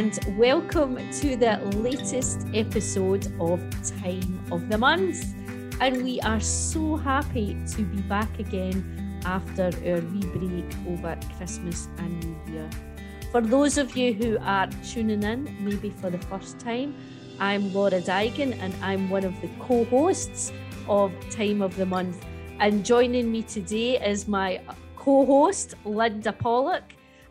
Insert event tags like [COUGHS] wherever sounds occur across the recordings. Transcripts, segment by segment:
and welcome to the latest episode of Time of the Month. And we are so happy to be back again after our wee break over Christmas and New Year. For those of you who are tuning in, maybe for the first time, I'm Laura Digan and I'm one of the co hosts of Time of the Month. And joining me today is my co host, Linda Pollock,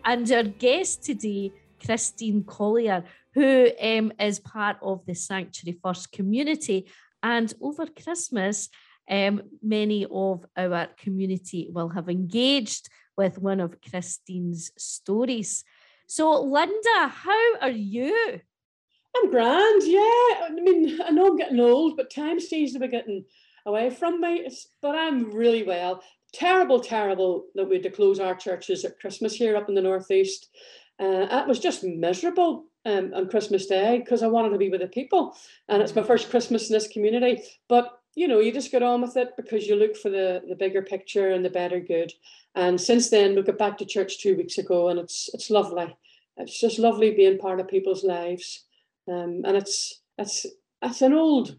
and our guest today, Christine Collier, who um, is part of the Sanctuary First community. And over Christmas, um, many of our community will have engaged with one of Christine's stories. So, Linda, how are you? I'm grand, yeah. I mean, I know I'm getting old, but time seems to be getting away from me. But I'm really well. Terrible, terrible that we had to close our churches at Christmas here up in the Northeast. Uh, it was just miserable um, on Christmas Day because I wanted to be with the people. And it's my first Christmas in this community. But you know, you just get on with it because you look for the, the bigger picture and the better good. And since then, we got back to church two weeks ago, and it's it's lovely. It's just lovely being part of people's lives. Um, and it's it's it's an old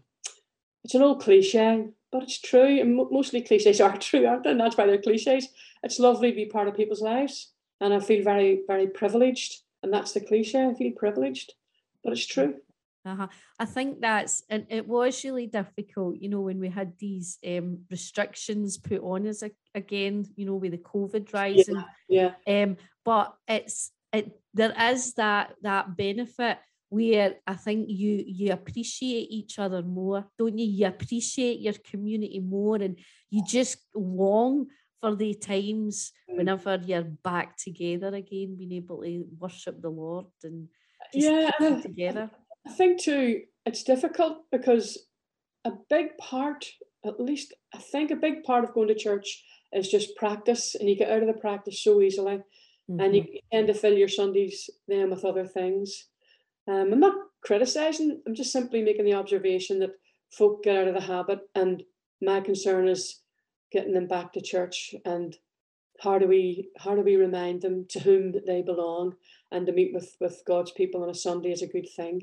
it's an old cliche, but it's true. And mostly cliches [LAUGHS] are true, aren't they? And that's why they're cliches. It's lovely to be part of people's lives, and I feel very very privileged. And that's the cliche. I feel privileged, but it's true. Uh-huh. I think that's and it was really difficult, you know, when we had these um, restrictions put on us again, you know, with the COVID rising. Yeah. yeah. Um, but it's it there is that that benefit where I think you you appreciate each other more, don't you? You appreciate your community more, and you just long for the times mm. whenever you're back together again, being able to worship the Lord and yeah, together. I think too, it's difficult because a big part, at least I think a big part of going to church is just practice, and you get out of the practice so easily, mm-hmm. and you, mm-hmm. tend to fill your Sundays then with other things. Um, I'm not criticizing, I'm just simply making the observation that folk get out of the habit, and my concern is getting them back to church and how do we how do we remind them to whom they belong and to meet with with God's people on a Sunday is a good thing.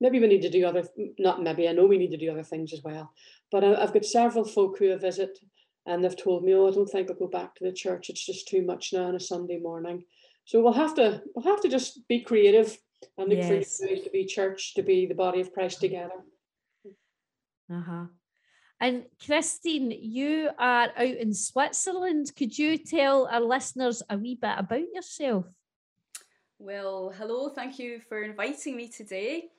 Maybe we need to do other not maybe i know we need to do other things as well but I, have got several folk who have visit and they've told me oh i don't think i'll go back to the church it's just too much now on a sunday morning. So we'll have to we'll have to just be creative and look yes. for ways to be church to be the body of christ together. Uh-huh and Christine, you are out in Switzerland. Could you tell our listeners a wee bit about yourself? Well, hello, thank you for inviting me today.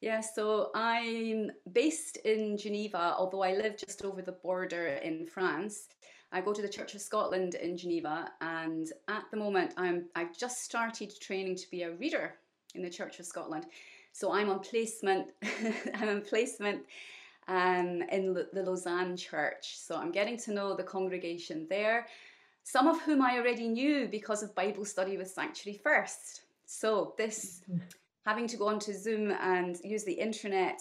Yeah, so I'm based in Geneva, although I live just over the border in France. I go to the Church of Scotland in Geneva, and at the moment, I'm I've just started training to be a reader in the Church of Scotland. So I'm on placement. [LAUGHS] I'm on placement um, in the Lausanne Church. So I'm getting to know the congregation there, some of whom I already knew because of Bible study with Sanctuary First. So this [LAUGHS] having to go onto Zoom and use the internet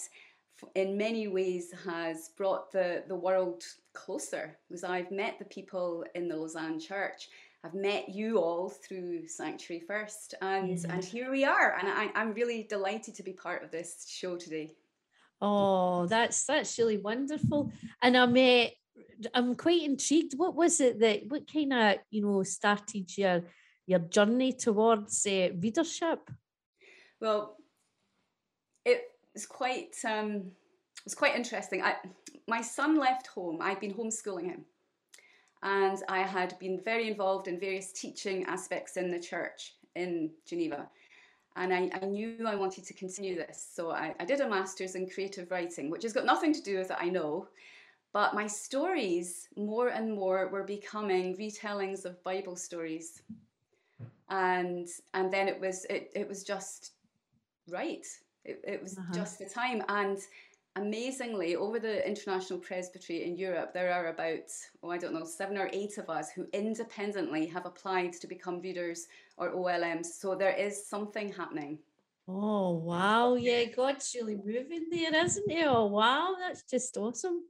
in many ways has brought the, the world closer because I've met the people in the Lausanne Church. I've met you all through Sanctuary First, and mm-hmm. and here we are. And I, I'm really delighted to be part of this show today. Oh, that's that's really wonderful. And I'm uh, I'm quite intrigued. What was it that what kind of you know started your your journey towards uh, readership? Well, it was quite um, it was quite interesting. I, my son left home. I'd been homeschooling him, and I had been very involved in various teaching aspects in the church in Geneva. And I, I knew I wanted to continue this. So I, I did a master's in creative writing, which has got nothing to do with it, I know. But my stories, more and more, were becoming retellings of Bible stories. And and then it was it, it was just right. It, it was uh-huh. just the time. And amazingly, over the International Presbytery in Europe, there are about, oh, I don't know, seven or eight of us who independently have applied to become readers or OLMs. So there is something happening. Oh, wow. Yeah, God's really moving there, isn't he? Oh, wow. That's just awesome.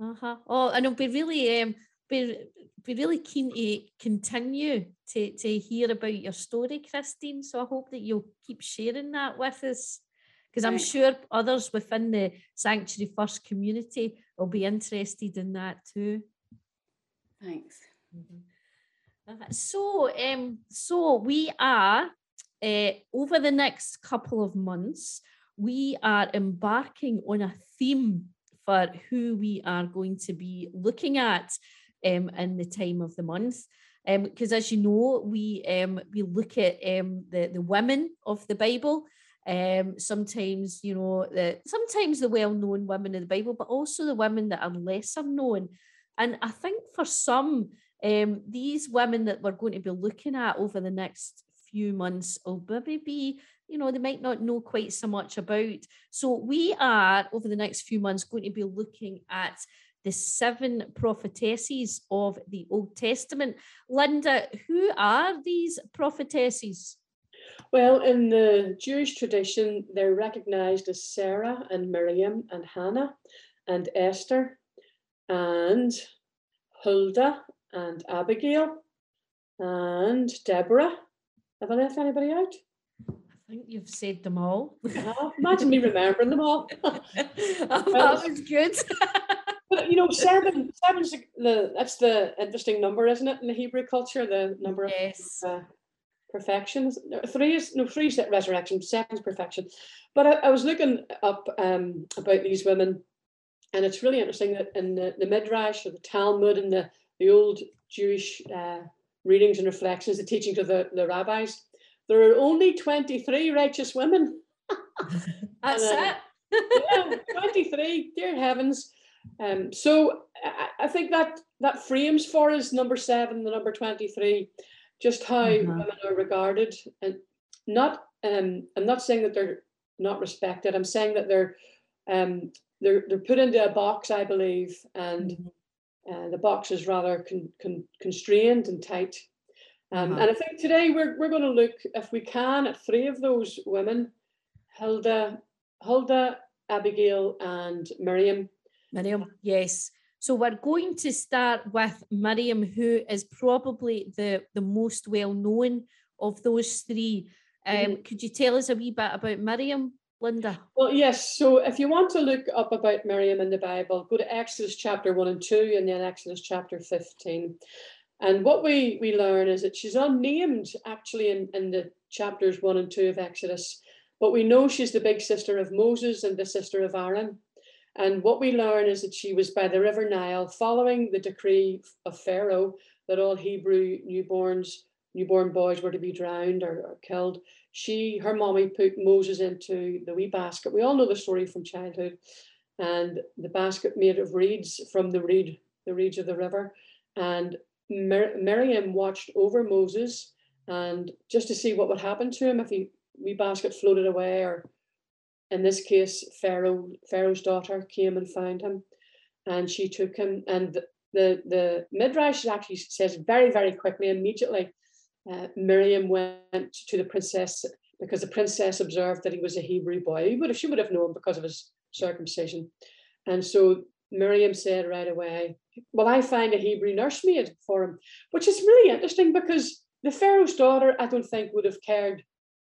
Uh-huh. Oh, and it'll be really um, be, be really keen to continue to, to hear about your story, Christine. So I hope that you'll keep sharing that with us because I'm sure others within the Sanctuary First community will be interested in that too. Thanks. Mm-hmm. Uh, so, um, so we are uh, over the next couple of months, we are embarking on a theme for who we are going to be looking at um, in the time of the month. Because um, as you know, we um, we look at um, the the women of the Bible. Um, sometimes you know the sometimes the well known women of the Bible, but also the women that are lesser known. And I think for some, um, these women that we're going to be looking at over the next few months will maybe be, you know, they might not know quite so much about. So we are over the next few months going to be looking at the seven prophetesses of the Old Testament. Linda, who are these prophetesses? Well, in the Jewish tradition, they're recognized as Sarah and Miriam and Hannah and Esther and Huldah and Abigail and Deborah. Have I left anybody out? I think you've said them all. Imagine me remembering them all. [LAUGHS] [LAUGHS] oh, that was good. [LAUGHS] but you know, seven, seven's the that's the interesting number, isn't it? In the Hebrew culture, the number yes. of uh, perfections. Three is no three is resurrection, seven's perfection. But I, I was looking up um, about these women, and it's really interesting that in the, the Midrash or the Talmud and the the old Jewish uh, readings and reflections, the teachings of the, the rabbis, there are only 23 righteous women. [LAUGHS] That's and, uh, it. yeah, [LAUGHS] 23, dear heavens. Um, so I, I, think that that frames for us number seven, the number 23, just how uh-huh. women are regarded. And not um, I'm not saying that they're not respected. I'm saying that they're um, they're they're put into a box, I believe, and mm-hmm. Uh, the box is rather con, con, constrained and tight. Um, uh-huh. And I think today we're, we're going to look, if we can, at three of those women Hilda, Huldah, Abigail, and Miriam. Miriam, yes. So we're going to start with Miriam, who is probably the, the most well known of those three. Um, mm-hmm. Could you tell us a wee bit about Miriam? Linda? Well, yes. So if you want to look up about Miriam in the Bible, go to Exodus chapter 1 and 2 and then Exodus chapter 15. And what we, we learn is that she's unnamed actually in, in the chapters 1 and 2 of Exodus, but we know she's the big sister of Moses and the sister of Aaron. And what we learn is that she was by the River Nile following the decree of Pharaoh that all Hebrew newborns, newborn boys were to be drowned or, or killed she her mommy put Moses into the wee basket. We all know the story from childhood, and the basket made of reeds from the reed, the reeds of the river. And Mir- Miriam watched over Moses, and just to see what would happen to him if he wee basket floated away, or in this case, Pharaoh Pharaoh's daughter came and found him, and she took him. And the the, the midrash actually says very very quickly, immediately uh, Miriam went to the princess because the princess observed that he was a Hebrew boy. He would have, she would have known because of his circumcision. And so Miriam said right away, Well, I find a Hebrew nursemaid for him, which is really interesting because the Pharaoh's daughter, I don't think, would have cared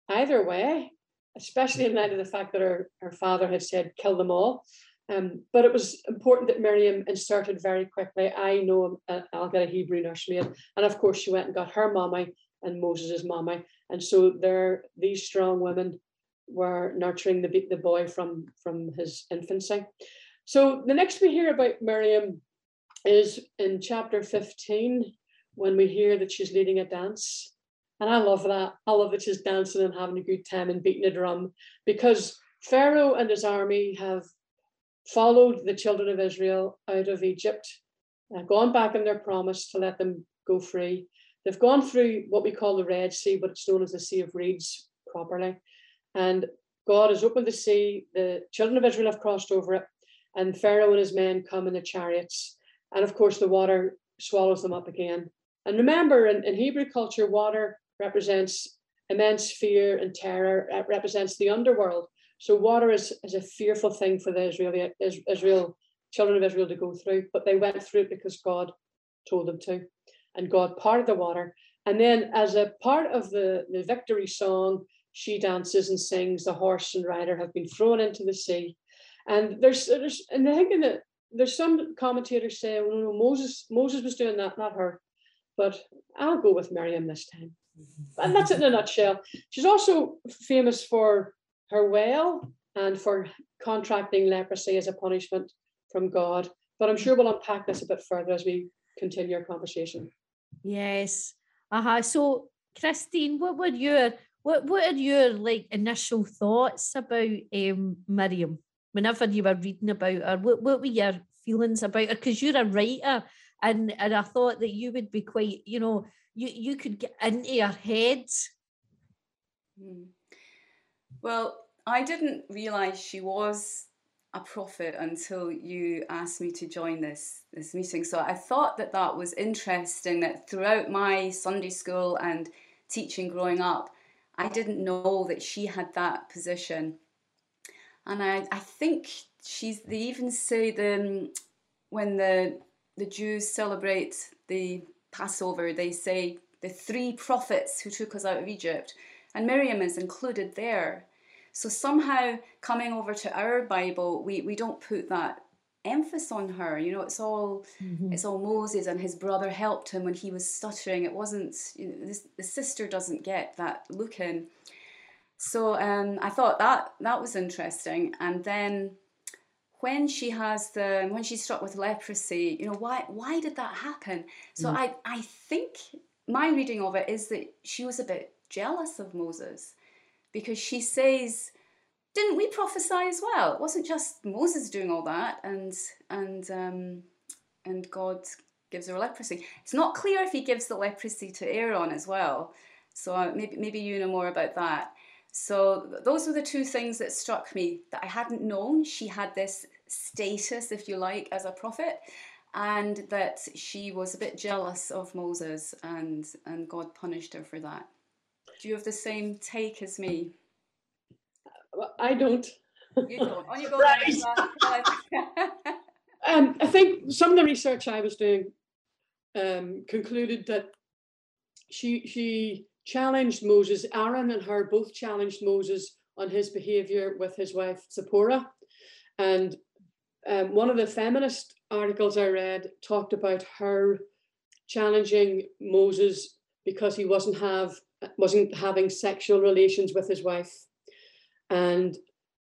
either way, especially in light of the fact that her, her father had said, Kill them all. Um, but it was important that Miriam inserted very quickly, I know uh, I'll get a Hebrew nursemaid. And of course, she went and got her mommy and Moses' mommy. And so there, these strong women were nurturing the, the boy from, from his infancy. So the next we hear about Miriam is in chapter 15, when we hear that she's leading a dance. And I love that. I love that she's dancing and having a good time and beating a drum because Pharaoh and his army have followed the children of Israel out of Egypt, uh, gone back on their promise to let them go free. They've gone through what we call the Red Sea, but it's known as the Sea of Reeds properly. And God has opened the sea, the children of Israel have crossed over it, and Pharaoh and his men come in the chariots. And of course, the water swallows them up again. And remember, in, in Hebrew culture, water represents immense fear and terror, it represents the underworld. So water is, is a fearful thing for the Israeli Israel children of Israel to go through, but they went through it because God told them to. And God parted the water. And then, as a part of the, the victory song, she dances and sings, The horse and rider have been thrown into the sea. And there's, there's and I think that there's some commentators say, oh, well, no, Moses, Moses was doing that, not her. But I'll go with Miriam this time. And that's it in a nutshell. She's also famous for her well and for contracting leprosy as a punishment from God. But I'm sure we'll unpack this a bit further as we continue our conversation. Yes. Uh-huh. So Christine, what were your what what are your like initial thoughts about um Miriam whenever you were reading about her? What what were your feelings about her? Because you're a writer and and I thought that you would be quite, you know, you you could get into your head. Hmm. Well, I didn't realize she was a prophet until you asked me to join this this meeting. So I thought that that was interesting. That throughout my Sunday school and teaching growing up, I didn't know that she had that position. And I, I think she's. They even say the when the the Jews celebrate the Passover, they say the three prophets who took us out of Egypt, and Miriam is included there. So somehow coming over to our Bible, we, we don't put that emphasis on her. You know, it's all mm-hmm. it's all Moses and his brother helped him when he was stuttering. It wasn't you know, this, the sister doesn't get that look in. So um, I thought that that was interesting. And then when she has the when she's struck with leprosy, you know, why why did that happen? So mm. I I think my reading of it is that she was a bit jealous of Moses because she says, "Didn't we prophesy as well? It wasn't just Moses doing all that, and and um, and God gives her leprosy. It's not clear if He gives the leprosy to Aaron as well. So uh, maybe maybe you know more about that." So those were the two things that struck me that I hadn't known she had this status, if you like, as a prophet, and that she was a bit jealous of Moses, and and God punished her for that. Do you have the same take as me? I don't. You don't. On you [LAUGHS] go. right. [LAUGHS] [LAUGHS] um, I think some of the research I was doing um, concluded that she she challenged Moses. Aaron and her both challenged Moses on his behavior with his wife Zipporah, and um, one of the feminist articles I read talked about her challenging Moses because he wasn't have wasn't having sexual relations with his wife. And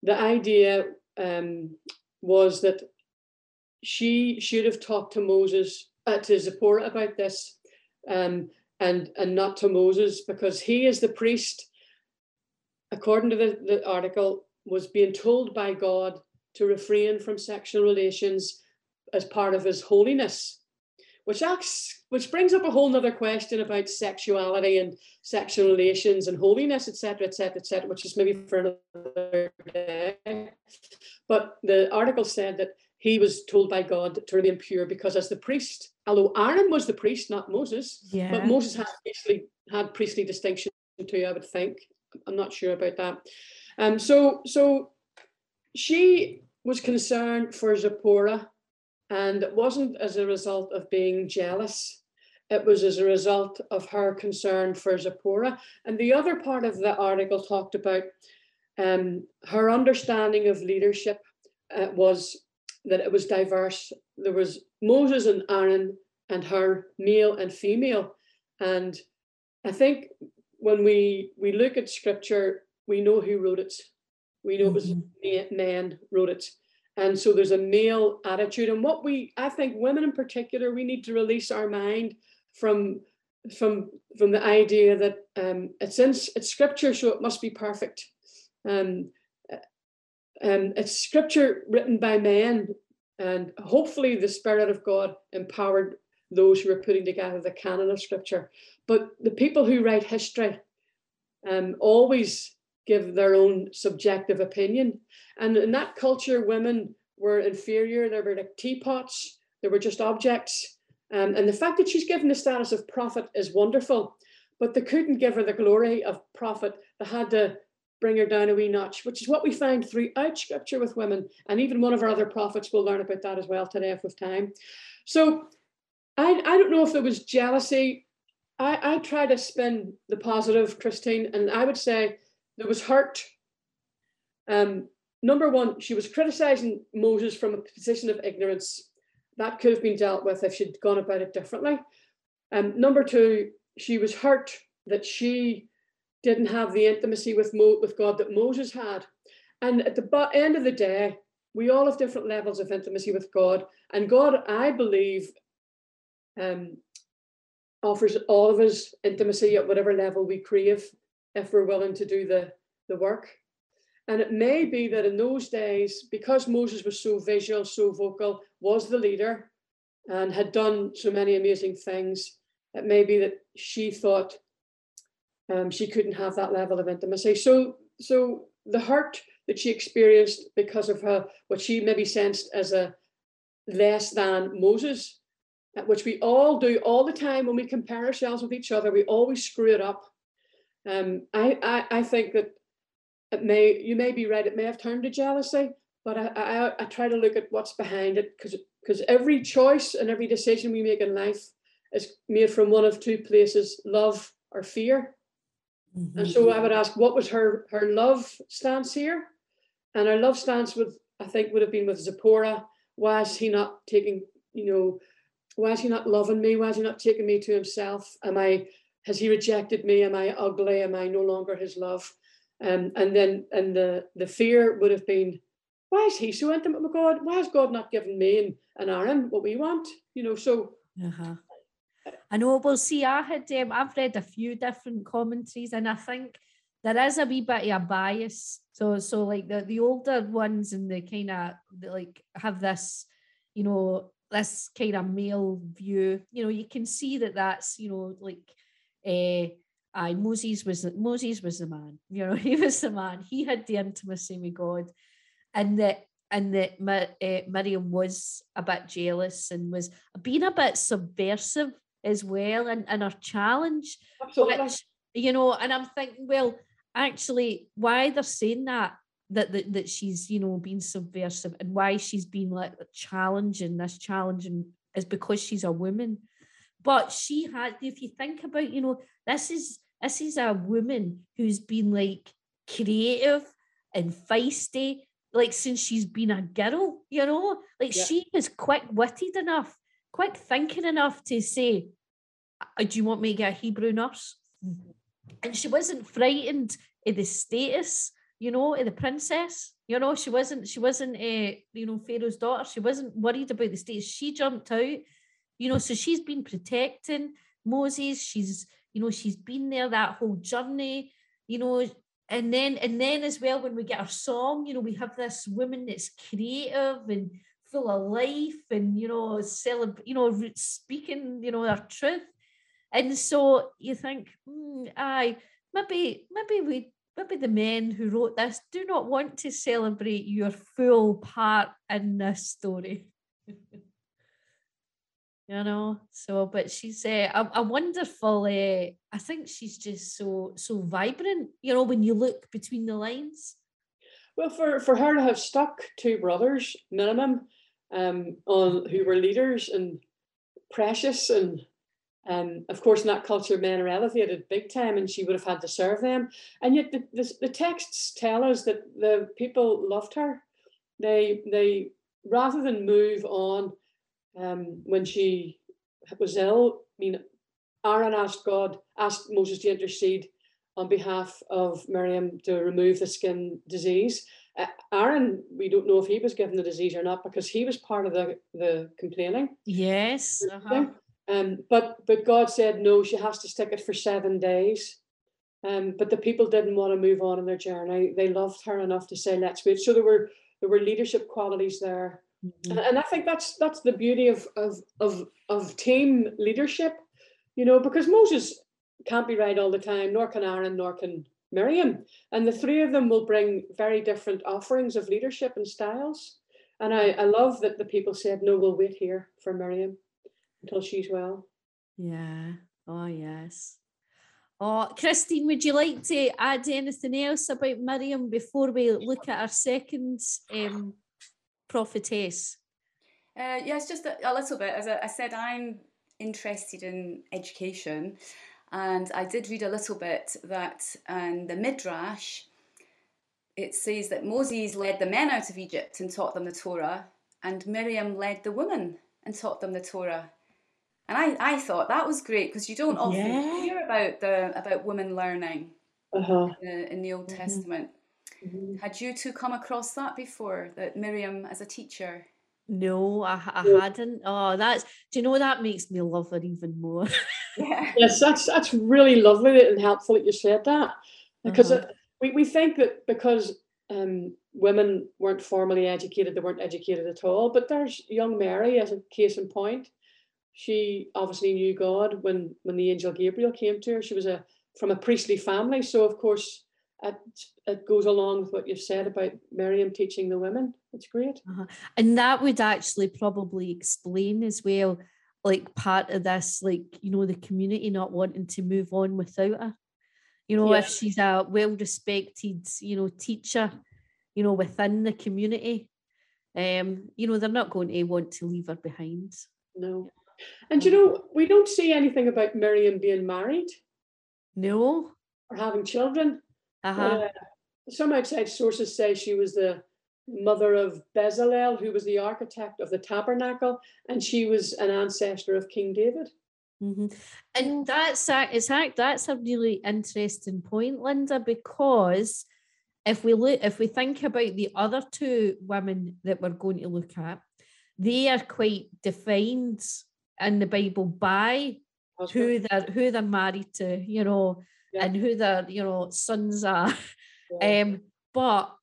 the idea um, was that she should have talked to Moses, uh, to Zipporah about this, um, and, and not to Moses, because he is the priest, according to the, the article, was being told by God to refrain from sexual relations as part of his holiness which acts, which brings up a whole nother question about sexuality and sexual relations and holiness, etc., etc., etc., which is maybe for another day. But the article said that he was told by God to remain pure because, as the priest, although Aaron was the priest, not Moses, yeah. but Moses had basically had priestly distinction too. I would think. I'm not sure about that. Um. So so she was concerned for Zipporah and it wasn't as a result of being jealous, it was as a result of her concern for Zipporah. And the other part of the article talked about um, her understanding of leadership uh, was that it was diverse. There was Moses and Aaron and her, male and female. And I think when we, we look at scripture, we know who wrote it. We know mm-hmm. it was men wrote it. And so there's a male attitude. And what we, I think women in particular, we need to release our mind from from from the idea that um, it's in it's scripture, so it must be perfect. Um, um, it's scripture written by men, and hopefully the Spirit of God empowered those who were putting together the canon of scripture. But the people who write history um, always give their own subjective opinion. And in that culture, women were inferior. They were like teapots. They were just objects. Um, and the fact that she's given the status of prophet is wonderful, but they couldn't give her the glory of prophet. They had to bring her down a wee notch, which is what we find throughout scripture with women. And even one of our other prophets will learn about that as well today if we have time. So I, I don't know if there was jealousy. I, I try to spin the positive, Christine, and I would say there was hurt. Um, number one, she was criticizing Moses from a position of ignorance. That could have been dealt with if she'd gone about it differently. Um, number two, she was hurt that she didn't have the intimacy with Mo- with God that Moses had. And at the end of the day, we all have different levels of intimacy with God. And God, I believe, um, offers all of us intimacy at whatever level we crave if we're willing to do the, the work. And it may be that in those days, because Moses was so visual, so vocal, was the leader, and had done so many amazing things, it may be that she thought um, she couldn't have that level of intimacy. So, so the hurt that she experienced because of her, what she maybe sensed as a less than Moses, uh, which we all do all the time when we compare ourselves with each other, we always screw it up. Um, I, I, I think that it may, you may be right, it may have turned to jealousy, but I, I, I try to look at what's behind it because because every choice and every decision we make in life is made from one of two places love or fear. Mm-hmm. And so I would ask, what was her her love stance here? And her love stance would, I think, would have been with Zipporah. Why is he not taking, you know, why is he not loving me? Why is he not taking me to himself? Am I, has he rejected me? Am I ugly? Am I no longer his love? Um, and then, and the the fear would have been, why is he so intimate with God? Why has God not given me and, and Aaron what we want? You know, so. Uh-huh. I know. Well, see, I had um, I've read a few different commentaries, and I think there is a wee bit of a bias. So, so like the the older ones and the kind of like have this, you know, this kind of male view. You know, you can see that that's you know like, uh, I Moses was Moses was the man. [LAUGHS] You know, he was the man. He had the intimacy with God, and that and that uh, Miriam was a bit jealous and was being a bit subversive as well and, and her challenge. Absolutely. Which, you know, and I'm thinking, well, actually, why they're saying that, that that, that she's, you know, being subversive and why she's been like challenging this challenging is because she's a woman. But she had, if you think about, you know, this is this is a woman who's been like creative and feisty like since she's been a girl, you know, like yeah. she is quick witted enough quick thinking enough to say, uh, Do you want me to get a Hebrew nurse? Mm-hmm. And she wasn't frightened of the status, you know, of the princess. You know, she wasn't, she wasn't, uh, you know, Pharaoh's daughter. She wasn't worried about the status. She jumped out, you know, so she's been protecting Moses. She's, you know, she's been there that whole journey, you know, and then and then as well when we get our song you know we have this woman that's creative and full of life and you know celebrate you know speaking you know our truth. And so you think mm, aye maybe maybe we maybe the men who wrote this do not want to celebrate your full part in this story. [LAUGHS] You know? So but she's uh, a, a wonderful uh, i think she's just so so vibrant you know when you look between the lines. Well for for her to have stuck two brothers minimum um, on who were leaders and precious and um, of course in that culture men are elevated big time and she would have had to serve them. And yet the, the, the texts tell us that the people loved her. They they rather than move on um, when she was ill i mean aaron asked god asked moses to intercede on behalf of miriam to remove the skin disease Aaron, we don't know if he was given the disease or not because he was part of the, the complaining. Yes. Uh-huh. Um, but but God said no, she has to stick it for seven days. Um, but the people didn't want to move on in their journey. They loved her enough to say, let's wait. So there were there were leadership qualities there. Mm-hmm. And, and I think that's that's the beauty of, of of of team leadership, you know, because Moses can't be right all the time, nor can Aaron, nor can Miriam. And the three of them will bring very different offerings of leadership and styles. And I, I love that the people said, no, we'll wait here for Miriam until she's well. Yeah. Oh, yes. Oh, Christine, would you like to add anything else about Miriam before we look at our second um, prophetess? Uh, yes, just a, a, little bit. As I, I said, I'm interested in education, and I did read a little bit that in the Midrash, it says that Moses led the men out of Egypt and taught them the Torah, and Miriam led the women and taught them the Torah. And I, I thought that was great because you don't often yeah. hear about the about women learning uh-huh. in, the, in, the, Old mm-hmm. Testament. Mm-hmm. Had you two come across that before? That Miriam as a teacher? No, I, I hadn't. Oh, that's do you know that makes me love her even more. [LAUGHS] yeah. Yes, that's that's really lovely and helpful that you said that because uh-huh. it, we we think that because um, women weren't formally educated, they weren't educated at all. But there's young Mary as a case in point. She obviously knew God when when the angel Gabriel came to her. She was a from a priestly family, so of course it, it goes along with what you've said about Miriam teaching the women. It's great. Uh-huh. And that would actually probably explain as well, like part of this, like, you know, the community not wanting to move on without her. You know, yeah. if she's a well respected, you know, teacher, you know, within the community, um, you know, they're not going to want to leave her behind. No. And you know, we don't see anything about Miriam being married. No. Or having children. Uh-huh. Uh, some outside sources say she was the mother of Bezalel, who was the architect of the tabernacle, and she was an ancestor of King David. Mm-hmm. And that's it's that's a really interesting point, Linda, because if we look if we think about the other two women that we're going to look at, they are quite defined in the Bible by who they're who they're married to, you know, yeah. and who their you know sons are. [LAUGHS] Yeah. Um, but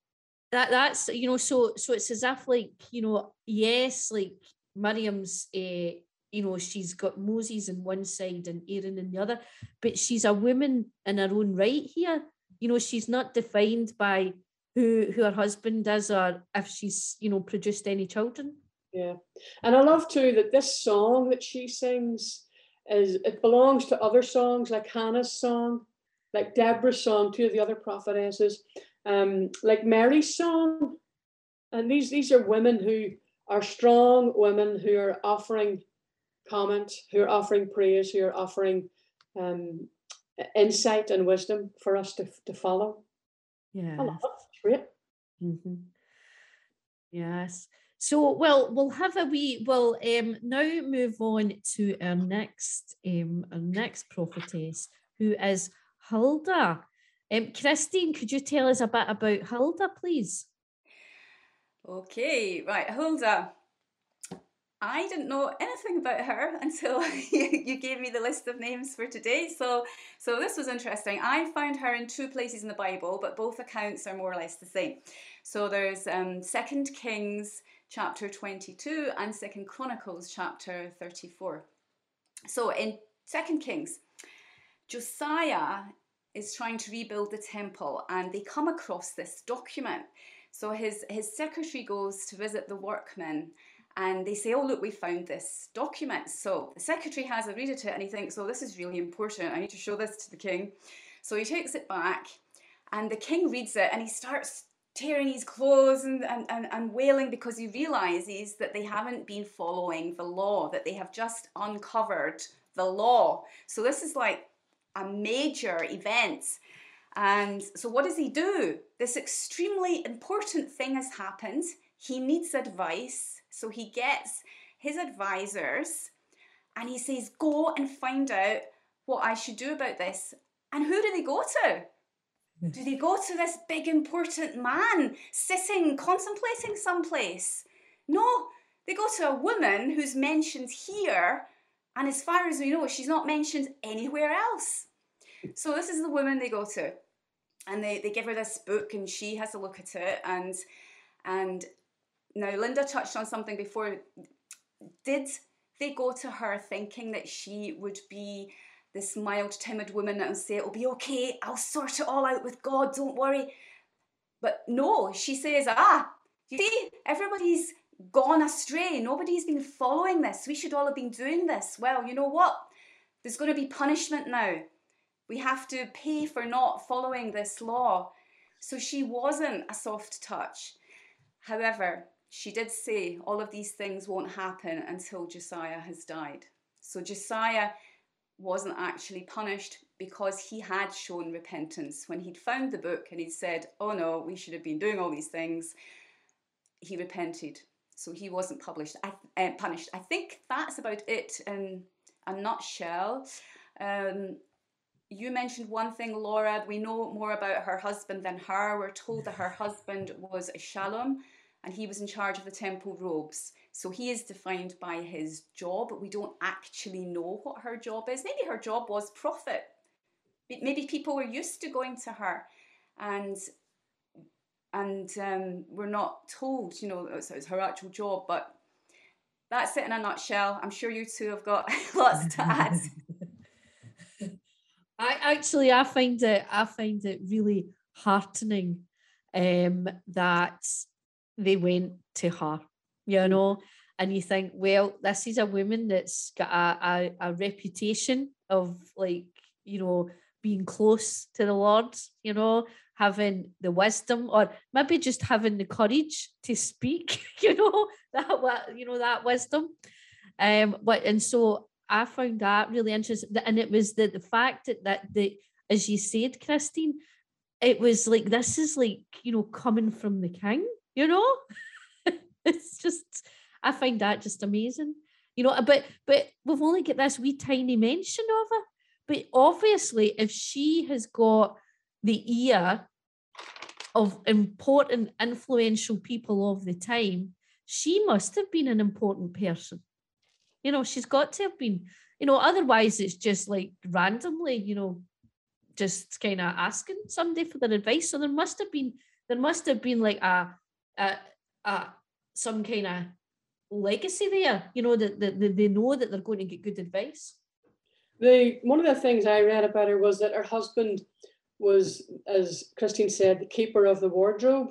that that's you know so so it's as if like you know yes like Miriam's uh, you know she's got Moses on one side and Aaron in the other, but she's a woman in her own right here. You know she's not defined by who who her husband is or if she's you know produced any children. Yeah, and I love too that this song that she sings is it belongs to other songs like Hannah's song like Deborah's song, two of the other prophetesses, um, like Mary's song. And these these are women who are strong women who are offering comment, who are offering praise, who are offering um, insight and wisdom for us to, to follow. Yeah. Great. Mm-hmm. Yes. So, well, we'll have a wee. We'll um, now move on to our next, um, our next prophetess, who is Huldah. Um, Christine, could you tell us a bit about Huldah, please? Okay, right, Huldah. I didn't know anything about her [LAUGHS] until [LAUGHS] you gave me the list of names for today. So, so this was interesting. I found her in two places in the Bible, but both accounts are more or less the same. So there's um, Second Kings chapter 22 and Second Chronicles chapter 34. So in Second Kings, Josiah is trying to rebuild the temple and they come across this document. So his, his secretary goes to visit the workmen and they say, Oh, look, we found this document. So the secretary has a read of it and he thinks, Oh, this is really important. I need to show this to the king. So he takes it back and the king reads it and he starts tearing his clothes and, and, and, and wailing because he realizes that they haven't been following the law, that they have just uncovered the law. So this is like major event. And so, what does he do? This extremely important thing has happened. He needs advice. So, he gets his advisors and he says, Go and find out what I should do about this. And who do they go to? Hmm. Do they go to this big important man sitting contemplating someplace? No, they go to a woman who's mentioned here and as far as we know, she's not mentioned anywhere else. So this is the woman they go to. And they, they give her this book and she has a look at it. And and now Linda touched on something before. Did they go to her thinking that she would be this mild, timid woman will say, It'll be okay, I'll sort it all out with God, don't worry. But no, she says, Ah, you see, everybody's gone astray. Nobody's been following this. We should all have been doing this. Well, you know what? There's going to be punishment now. We have to pay for not following this law. So she wasn't a soft touch. However, she did say all of these things won't happen until Josiah has died. So Josiah wasn't actually punished because he had shown repentance. When he'd found the book and he'd said, Oh no, we should have been doing all these things, he repented. So he wasn't published, I, uh, punished. I think that's about it in a nutshell. Um, you mentioned one thing, Laura. We know more about her husband than her. We're told that her [LAUGHS] husband was a Shallum, and he was in charge of the temple robes. So he is defined by his job, but we don't actually know what her job is. Maybe her job was prophet. Maybe people were used to going to her and and um, we're not told, you know, it's, it's her actual job, but that's it in a nutshell. I'm sure you two have got [LAUGHS] lots to add. [LAUGHS] I actually I find it I find it really heartening um, that they went to her, you mm. know, and you think, well, this is a woman that's got a, a, a reputation of like, you know, being close to the Lord, you know, having the wisdom or maybe just having the courage to speak, [LAUGHS] you know, that you know, that wisdom. Um, but and so I found that really interesting. And it was the, the fact that, that the, as you said, Christine, it was like, this is like, you know, coming from the king, you know? [LAUGHS] it's just, I find that just amazing. You know, but but we've only got this wee tiny mention of her. But obviously, if she has got the ear of important, influential people of the time, she must have been an important person. You know, she's got to have been, you know, otherwise it's just like randomly, you know, just kind of asking somebody for their advice. So there must have been, there must have been like a, a, a some kind of legacy there, you know, that, that, that they know that they're going to get good advice. The one of the things I read about her was that her husband was, as Christine said, the keeper of the wardrobe,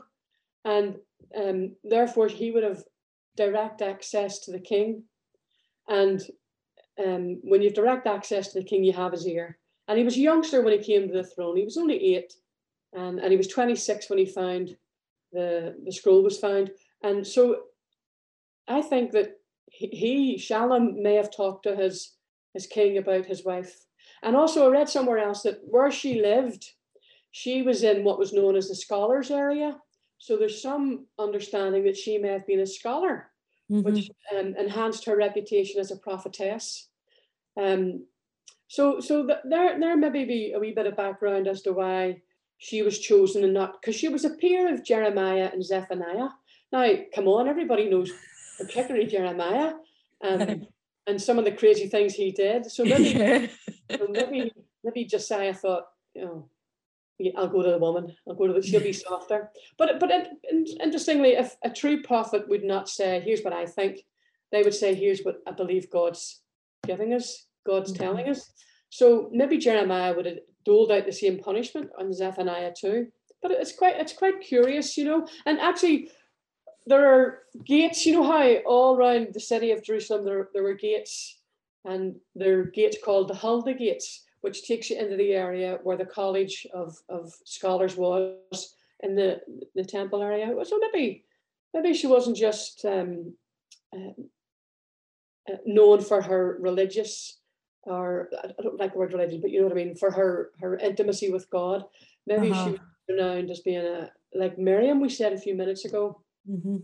and um, therefore he would have direct access to the king. And um, when you have direct access to the king, you have his ear. And he was a youngster when he came to the throne. He was only eight, um, and he was 26 when he found the, the scroll was found. And so I think that he, Shallum, may have talked to his, his king about his wife. And also, I read somewhere else that where she lived, she was in what was known as the scholars area. So there's some understanding that she may have been a scholar mm-hmm. which um, enhanced her reputation as a prophetess. Um, so, so th- there, there maybe be a wee bit of background as to why she was chosen and not because she was a peer of Jeremiah and Zephaniah. Now, come on, everybody knows particularly Jeremiah um, [LAUGHS] and some of the crazy things he did. So [LAUGHS] maybe, so maybe, maybe Josiah thought, you know, I'll go to the woman. I'll go to the. She'll be [LAUGHS] softer. But but interestingly, if a true prophet would not say, "Here's what I think," they would say, "Here's what I believe God's giving us. God's mm-hmm. telling us." So maybe Jeremiah would have doled out the same punishment on Zephaniah too. But it's quite it's quite curious, you know. And actually, there are gates. You know how all around the city of Jerusalem there there were gates, and there are gates called the Huldah gates which takes you into the area where the College of, of Scholars was in the, the temple area. So maybe maybe she wasn't just um, uh, uh, known for her religious or I don't like the word religion, but you know what I mean, for her her intimacy with God. Maybe uh-huh. she was renowned as being a like Miriam we said a few minutes ago. Mm-hmm.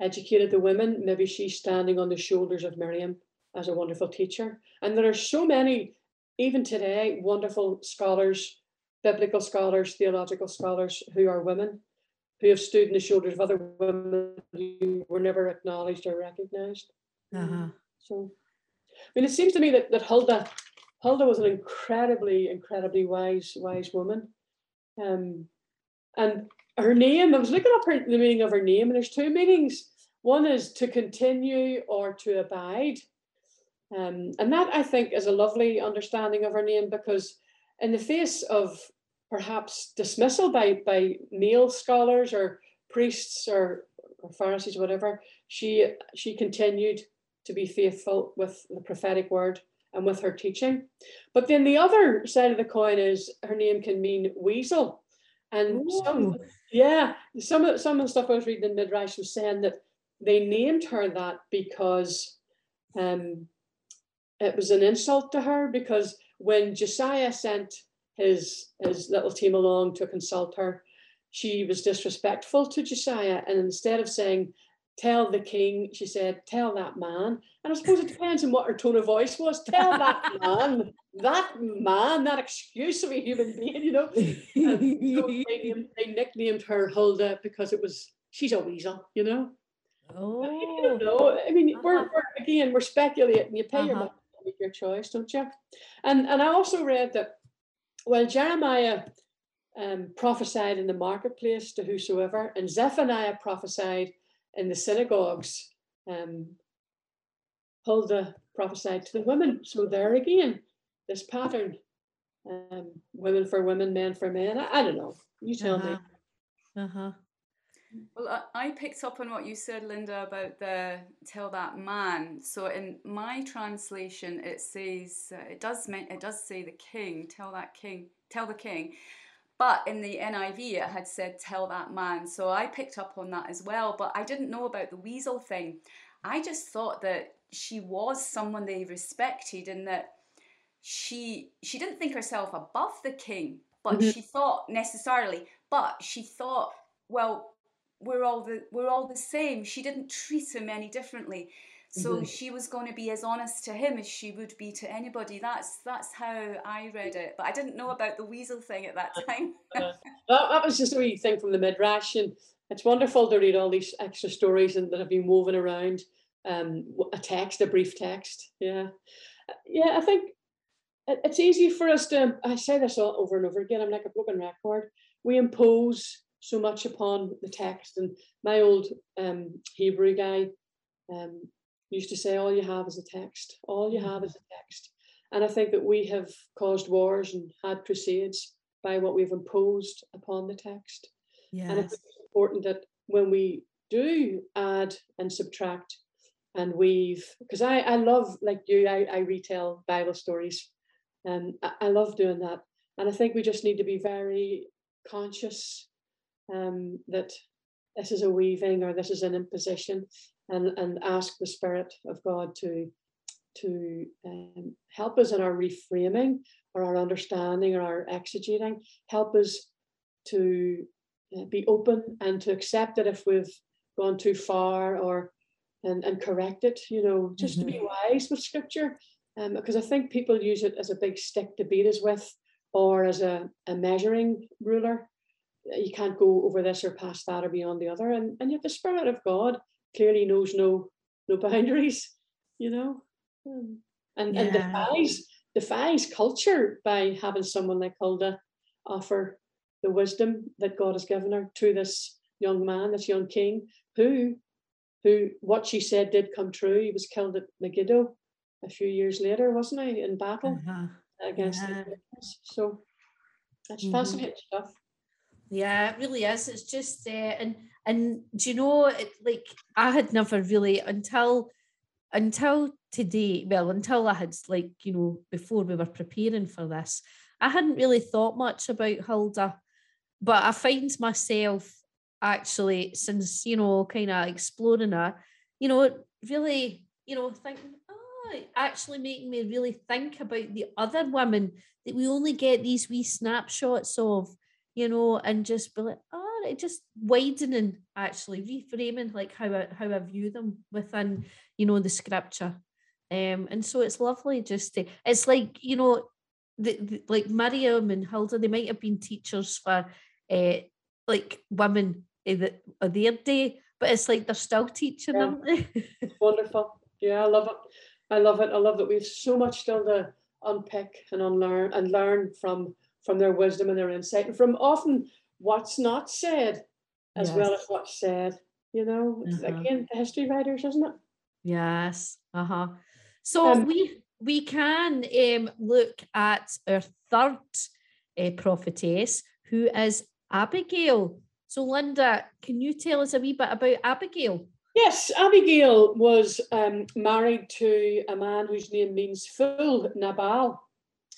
Educated the women, maybe she's standing on the shoulders of Miriam as a wonderful teacher. And there are so many even today, wonderful scholars, biblical scholars, theological scholars who are women, who have stood in the shoulders of other women who were never acknowledged or recognized. Uh-huh. So, I mean, it seems to me that, that Huldah, Huldah was an incredibly, incredibly wise, wise woman. Um, and her name, I was looking up her, the meaning of her name, and there's two meanings. One is to continue or to abide. Um, and that I think is a lovely understanding of her name because, in the face of perhaps dismissal by, by male scholars or priests or, or Pharisees, whatever, she she continued to be faithful with the prophetic word and with her teaching. But then the other side of the coin is her name can mean weasel. And Ooh. some yeah, some of some of the stuff I was reading in Midrash was saying that they named her that because um, it was an insult to her because when Josiah sent his his little team along to consult her, she was disrespectful to Josiah, and instead of saying, "Tell the king," she said, "Tell that man." And I suppose it depends on what her tone of voice was. Tell that [LAUGHS] man, that man, that excuse of a human being, you know. [LAUGHS] so they, named, they nicknamed her Huldah because it was she's a weasel, you know. Oh, [LAUGHS] I don't know. I mean, uh-huh. we're, we're, again we're speculating. You pay uh-huh. your money, make your choice, don't you? And and I also read that well, Jeremiah um, prophesied in the marketplace to whosoever, and Zephaniah prophesied in the synagogues. Um, Huldah prophesied to the women. So there again, this pattern, um, women for women, men for men. I, I don't know. You tell uh-huh. me. Uh huh. Well, I picked up on what you said, Linda, about the tell that man. So in my translation, it says uh, it does mean it does say the king, tell that king, tell the king. But in the NIV, it had said tell that man. So I picked up on that as well. But I didn't know about the weasel thing. I just thought that she was someone they respected and that she she didn't think herself above the king, but mm-hmm. she thought necessarily, but she thought, well, we're all the we're all the same. She didn't treat him any differently. So mm-hmm. she was going to be as honest to him as she would be to anybody. That's that's how I read it. But I didn't know about the weasel thing at that [LAUGHS] time. uh, that, that was just a wee thing from the midrash, and it's wonderful to read all these extra stories and that have been woven around um, a text, a brief text. Yeah, yeah. I think it's easy for us to. I say this all over and over again. I'm like a broken record. We impose so much upon the text. And my old um, Hebrew guy um, used to say, All you have is a text. All you have is a text. And I think that we have caused wars and had crusades by what we've imposed upon the text. Yes. And it's important that when we do add and subtract and weave, because I, I love, like you, I, I retell Bible stories. And I, I love doing that. And I think we just need to be very conscious um, that this is a weaving or this is an imposition, and and ask the Spirit of God to to um, help us in our reframing or our understanding or our exegeting, help us to uh, be open and to accept that if we've gone too far or and, and correct it, you know, just mm-hmm. to be mm-hmm. wise with scripture. Um, because I think people use it as a big stick to beat us with or as a, a measuring ruler you can't go over this or past that or beyond the other. And and yet the Spirit of God clearly knows no no boundaries, you know, um, and yeah. and defies defies culture by having someone like Huldah offer the wisdom that God has given her to this young man, this young king, who who what she said did come true. He was killed at Megiddo a few years later, wasn't he, in battle uh-huh. against yeah. the So that's mm-hmm. fascinating stuff. Yeah, it really is. It's just uh, and and do you know it, like I had never really until until today, well, until I had like, you know, before we were preparing for this, I hadn't really thought much about Hilda. But I find myself actually since, you know, kind of exploring her, you know, really, you know, thinking, oh, actually making me really think about the other women that we only get these wee snapshots of you know, and just be like, oh, it just widening actually, reframing like how I how I view them within, you know, the scripture. Um, and so it's lovely just to it's like, you know, the, the like Miriam and Hilda, they might have been teachers for uh, like women of their day, but it's like they're still teaching yeah. them. [LAUGHS] Wonderful. Yeah, I love it. I love it. I love that we have so much still to unpick and unlearn and learn from from their wisdom and their insight and from often what's not said as yes. well as what's said. You know, uh-huh. again, the history writers, isn't it? Yes. Uh-huh. So um, we we can um, look at our third uh, prophetess, who is Abigail. So, Linda, can you tell us a wee bit about Abigail? Yes, Abigail was um, married to a man whose name means fool, Nabal.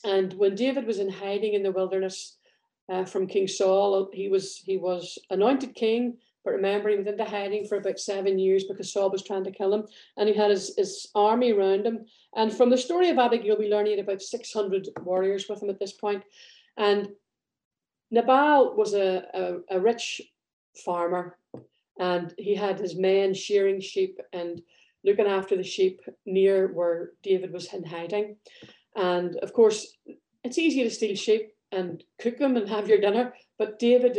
And when David was in hiding in the wilderness uh, from King Saul, he was he was anointed king But remember, he went into hiding for about seven years because Saul was trying to kill him, and he had his, his army around him. And from the story of Abigail, we learn he had about 600 warriors with him at this point. And Nabal was a, a, a rich farmer, and he had his men shearing sheep and looking after the sheep near where David was in hiding. And of course, it's easy to steal sheep and cook them and have your dinner, but David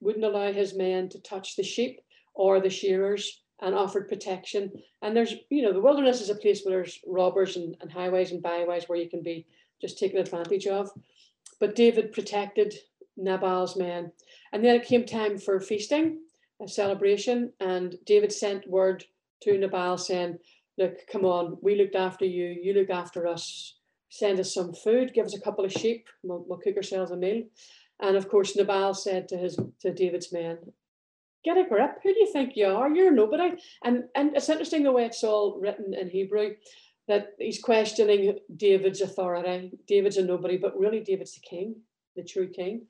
wouldn't allow his men to touch the sheep or the shearers and offered protection. And there's, you know, the wilderness is a place where there's robbers and, and highways and byways where you can be just taken advantage of. But David protected Nabal's men. And then it came time for feasting, a celebration, and David sent word to Nabal saying, Look, come on, we looked after you, you look after us. Send us some food, give us a couple of sheep, we'll, we'll cook ourselves a meal. And of course, Nabal said to his to David's men, "Get a grip. Who do you think you are? You're nobody." And and it's interesting the way it's all written in Hebrew, that he's questioning David's authority. David's a nobody, but really David's the king, the true king.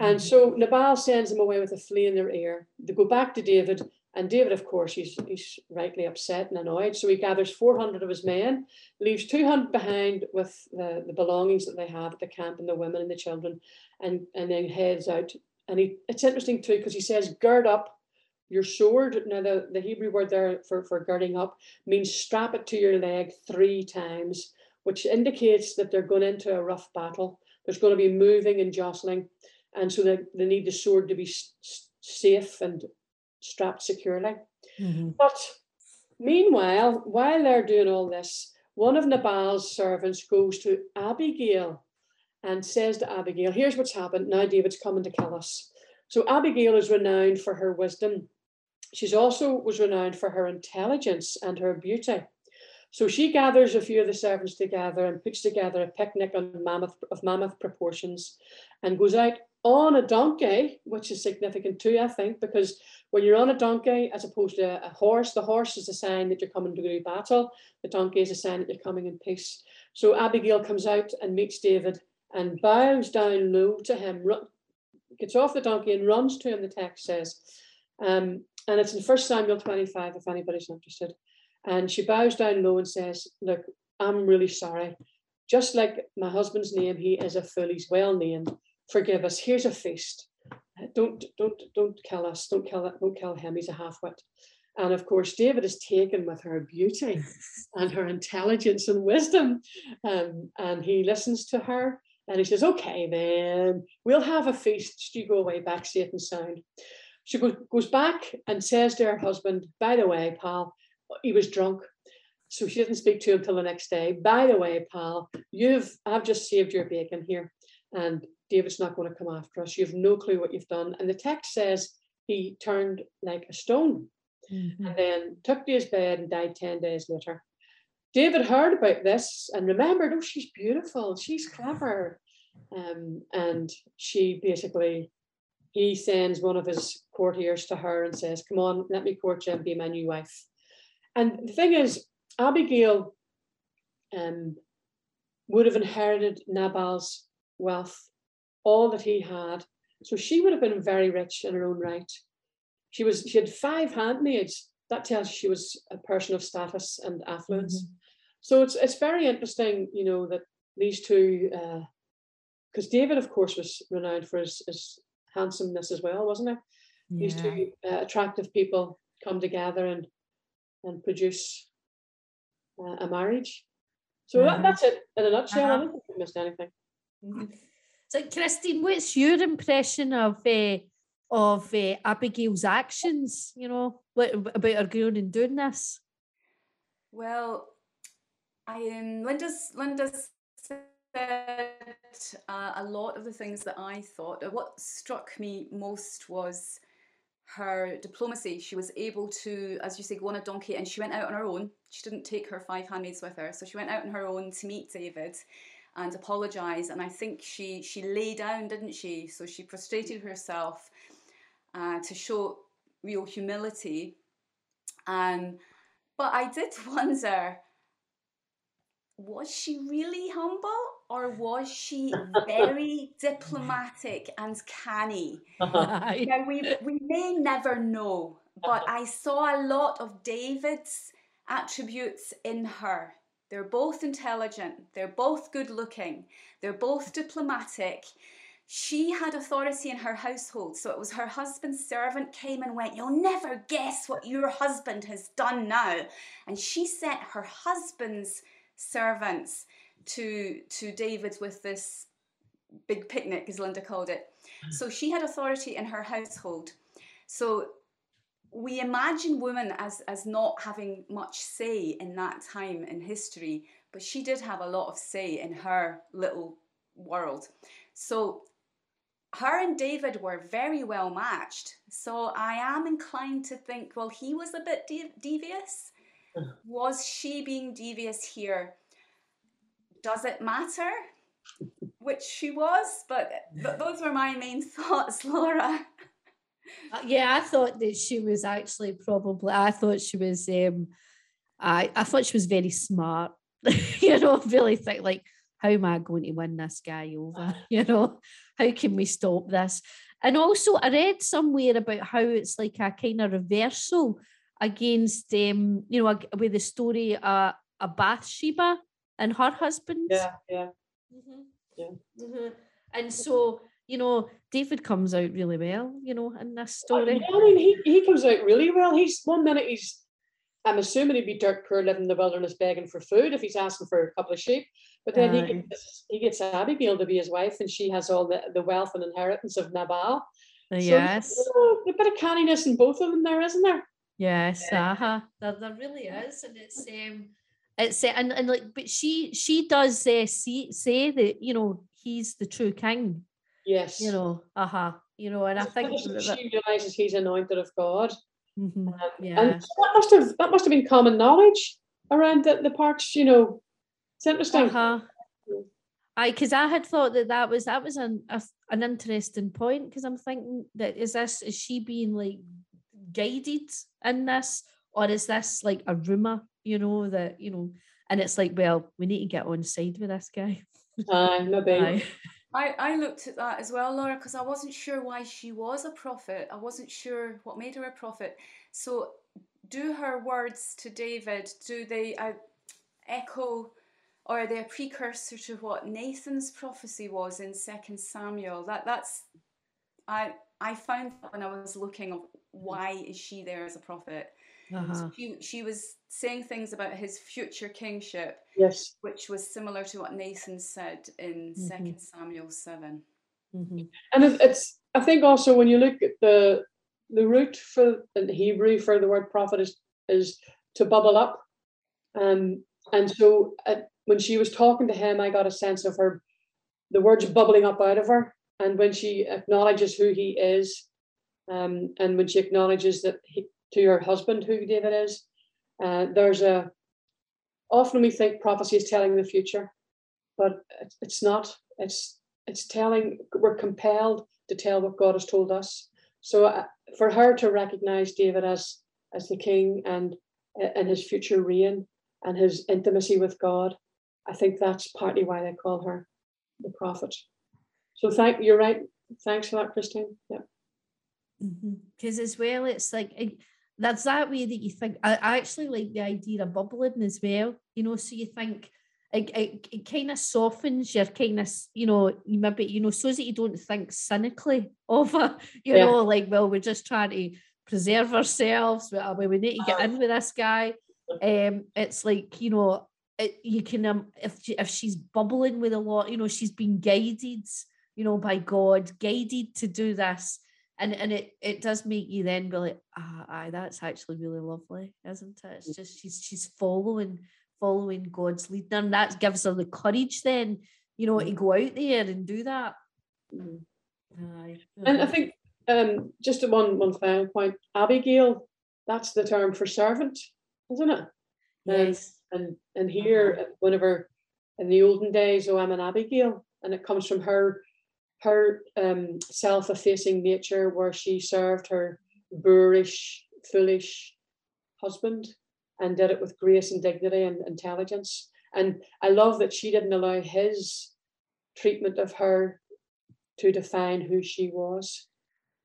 And mm-hmm. so Nabal sends them away with a flea in their ear. They go back to David and David, of course, he's, he's rightly upset and annoyed. So he gathers 400 of his men, leaves 200 behind with the, the belongings that they have at the camp and the women and the children, and, and then heads out. And he, it's interesting too, because he says, gird up your sword. Now, the, the Hebrew word there for, for girding up means strap it to your leg three times, which indicates that they're going into a rough battle. There's going to be moving and jostling. And so they, they need the sword to be safe and strapped securely. Mm-hmm. But meanwhile, while they're doing all this, one of Nabal's servants goes to Abigail and says to Abigail, Here's what's happened. Now David's coming to kill us. So Abigail is renowned for her wisdom. She's also was renowned for her intelligence and her beauty. So she gathers a few of the servants together and puts together a picnic on mammoth, of mammoth proportions and goes out on a donkey, which is significant too, I think, because when you're on a donkey as opposed to a horse, the horse is a sign that you're coming to do battle. The donkey is a sign that you're coming in peace. So Abigail comes out and meets David and bows down low to him, gets off the donkey and runs to him, the text says. Um, and it's in 1 Samuel 25, if anybody's interested. And she bows down low and says, Look, I'm really sorry. Just like my husband's name, he is a fool, he's well named forgive us. Here's a feast. Don't don't don't kill us. Don't kill don't kill him. He's a half-wit. And of course, David is taken with her beauty [LAUGHS] and her intelligence and wisdom. Um, and he listens to her and he says, Okay, then we'll have a feast. You go away back safe and sound. She goes, goes back and says to her husband, By the way, pal, he was drunk. So she didn't speak to him till the next day. By the way, pal, you've I've just saved your bacon here. And David's not going to come after us. You have no clue what you've done. And the text says he turned like a stone mm-hmm. and then took to his bed and died 10 days later. David heard about this and remembered, oh, she's beautiful, she's clever. Um, and she basically, he sends one of his courtiers to her and says, Come on, let me court you and be my new wife. And the thing is, Abigail um, would have inherited Nabal's wealth all that he had. So she would have been very rich in her own right. She was she had five handmaids. That tells you she was a person of status and affluence. Mm-hmm. So it's it's very interesting, you know, that these two, because uh, David, of course, was renowned for his, his handsomeness as well, wasn't he? Yeah. These two uh, attractive people come together and and produce uh, a marriage. So mm-hmm. that, that's it in a nutshell. Uh-huh. I don't think I missed anything. So, Christine, what's your impression of uh, of uh, Abigail's actions? You know, what, about her going and doing this? Well, I um, Linda's Linda's said uh, a lot of the things that I thought. What struck me most was her diplomacy. She was able to, as you say, go on a donkey, and she went out on her own. She didn't take her five handmaids with her, so she went out on her own to meet David and apologise. And I think she she lay down, didn't she? So she prostrated herself uh, to show real humility. Um, but I did [LAUGHS] wonder, was she really humble? or was she very [LAUGHS] diplomatic and canny? now, we, we may never know, but I saw a lot of David's attributes in her. They're both intelligent, they're both good looking, they're both diplomatic. She had authority in her household, so it was her husband's servant came and went, You'll never guess what your husband has done now. And she sent her husband's servants to to David with this big picnic, as Linda called it. Hmm. So she had authority in her household. So we imagine women as as not having much say in that time in history, but she did have a lot of say in her little world. So her and David were very well matched. So I am inclined to think, well, he was a bit de- devious. [SIGHS] Was she being devious here? Does it matter [LAUGHS] which she was? But th- those were my main thoughts, [LAUGHS] Laura. [LAUGHS] Uh, yeah, I thought that she was actually probably. I thought she was. Um, I I thought she was very smart. [LAUGHS] you know, really think like, how am I going to win this guy over? [LAUGHS] You know, how can we stop this? And also, I read somewhere about how it's like a kind of reversal against, um, you know, with the story uh, a Bathsheba and her husband. Yeah, yeah, mm-hmm. yeah. Mm-hmm. And so you know, David comes out really well, you know, in this story. I mean, he, he comes out really well. He's one minute he's, I'm assuming he'd be dirt poor living in the wilderness begging for food if he's asking for a couple of sheep. But then he gets he gets Abigail to be his wife, and she has all the, the wealth and inheritance of Nabal. Yes, so, you know, a bit of canniness in both of them there, isn't there? Yes, yeah. uh-huh. there, there really is, and it's um, it's uh, and and like, but she she does uh, see, say that you know he's the true king Yes. You know, uh-huh. You know, and I think that, she realizes he's anointed of God. Mm-hmm. Um, yeah. And that must have that must have been common knowledge around the, the parts, you know. It's interesting. Uh-huh. I because I had thought that that was that was an a, an interesting point because I'm thinking that is this is she being like guided in this or is this like a rumor you know that you know and it's like well we need to get on side with this guy aye [LAUGHS] aye. I, I looked at that as well, Laura, because I wasn't sure why she was a prophet. I wasn't sure what made her a prophet. So, do her words to David, do they uh, echo or are they a precursor to what Nathan's prophecy was in Second Samuel? That that's I I found when I was looking of why is she there as a prophet. Uh-huh. She, she was saying things about his future kingship, yes, which was similar to what Nathan said in 2nd mm-hmm. Samuel 7 mm-hmm. And it's I think also when you look at the the root for in Hebrew for the word prophet is is to bubble up, um, and so uh, when she was talking to him, I got a sense of her the words bubbling up out of her, and when she acknowledges who he is, um, and when she acknowledges that he, to your husband who David is. Uh, there's a often we think prophecy is telling the future, but it's not. It's it's telling. We're compelled to tell what God has told us. So uh, for her to recognize David as as the king and and his future reign and his intimacy with God, I think that's partly why they call her the prophet. So thank you're right. Thanks for that, Christine. Yeah. Because mm-hmm. as well, it's like that's that way that you think. I, I actually like the idea of bubbling as well. You know, so you think it, it, it kind of softens your kind of you know maybe you know so that you don't think cynically [LAUGHS] of it you yeah. know like well we're just trying to preserve ourselves we, we need to get in with this guy um it's like you know it, you can um if if she's bubbling with a lot you know she's been guided you know by god guided to do this and and it it does make you then be like ah aye, that's actually really lovely isn't it it's just she's she's following following god's lead and that gives her the courage then you know to go out there and do that mm. aye. and i think um just one one final point abigail that's the term for servant isn't it yes and and here uh-huh. whenever in the olden days oh i'm an abigail and it comes from her her um, self-effacing nature where she served her boorish, foolish husband and did it with grace and dignity and intelligence. And I love that she didn't allow his treatment of her to define who she was,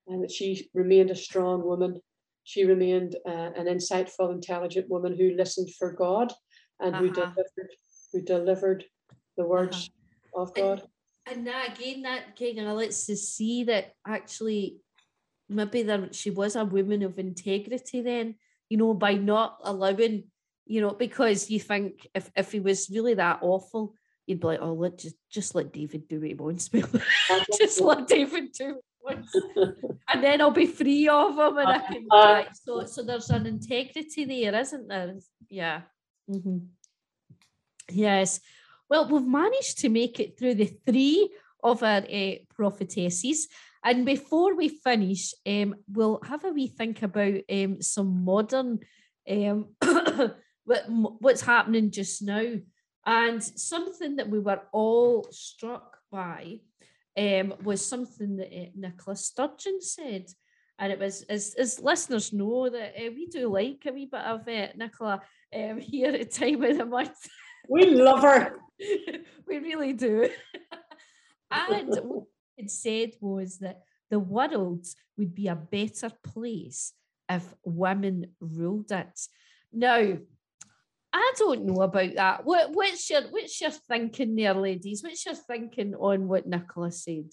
and that she remained a strong woman. She remained uh, an insightful, intelligent woman who listened for God and uh-huh. who delivered, who delivered the words uh-huh. of God. And, and that again, that kind of lets us see that actually maybe there she was a woman of integrity then, you know, by not allowing, you know, because you think if, if he was really that awful, you'd be like, oh, let just just let David do what he wants. [LAUGHS] just let David do [LAUGHS] and then I'll be free of him and I can uh, so so there's an integrity there, isn't there? Yeah. Mm-hmm. Yes. Well, we've managed to make it through the three of our uh, prophetesses. And before we finish, um, we'll have a wee think about um, some modern um, [COUGHS] what, what's happening just now. And something that we were all struck by um, was something that uh, Nicola Sturgeon said. And it was, as, as listeners know, that uh, we do like a wee bit of uh, Nicola um, [LAUGHS] here at Time of the Month. We love her. [LAUGHS] we really do. [LAUGHS] and what [LAUGHS] it said was that the world would be a better place if women ruled it. Now, I don't know about that. What, what's your what's your thinking there, ladies? What's your thinking on what Nicola said?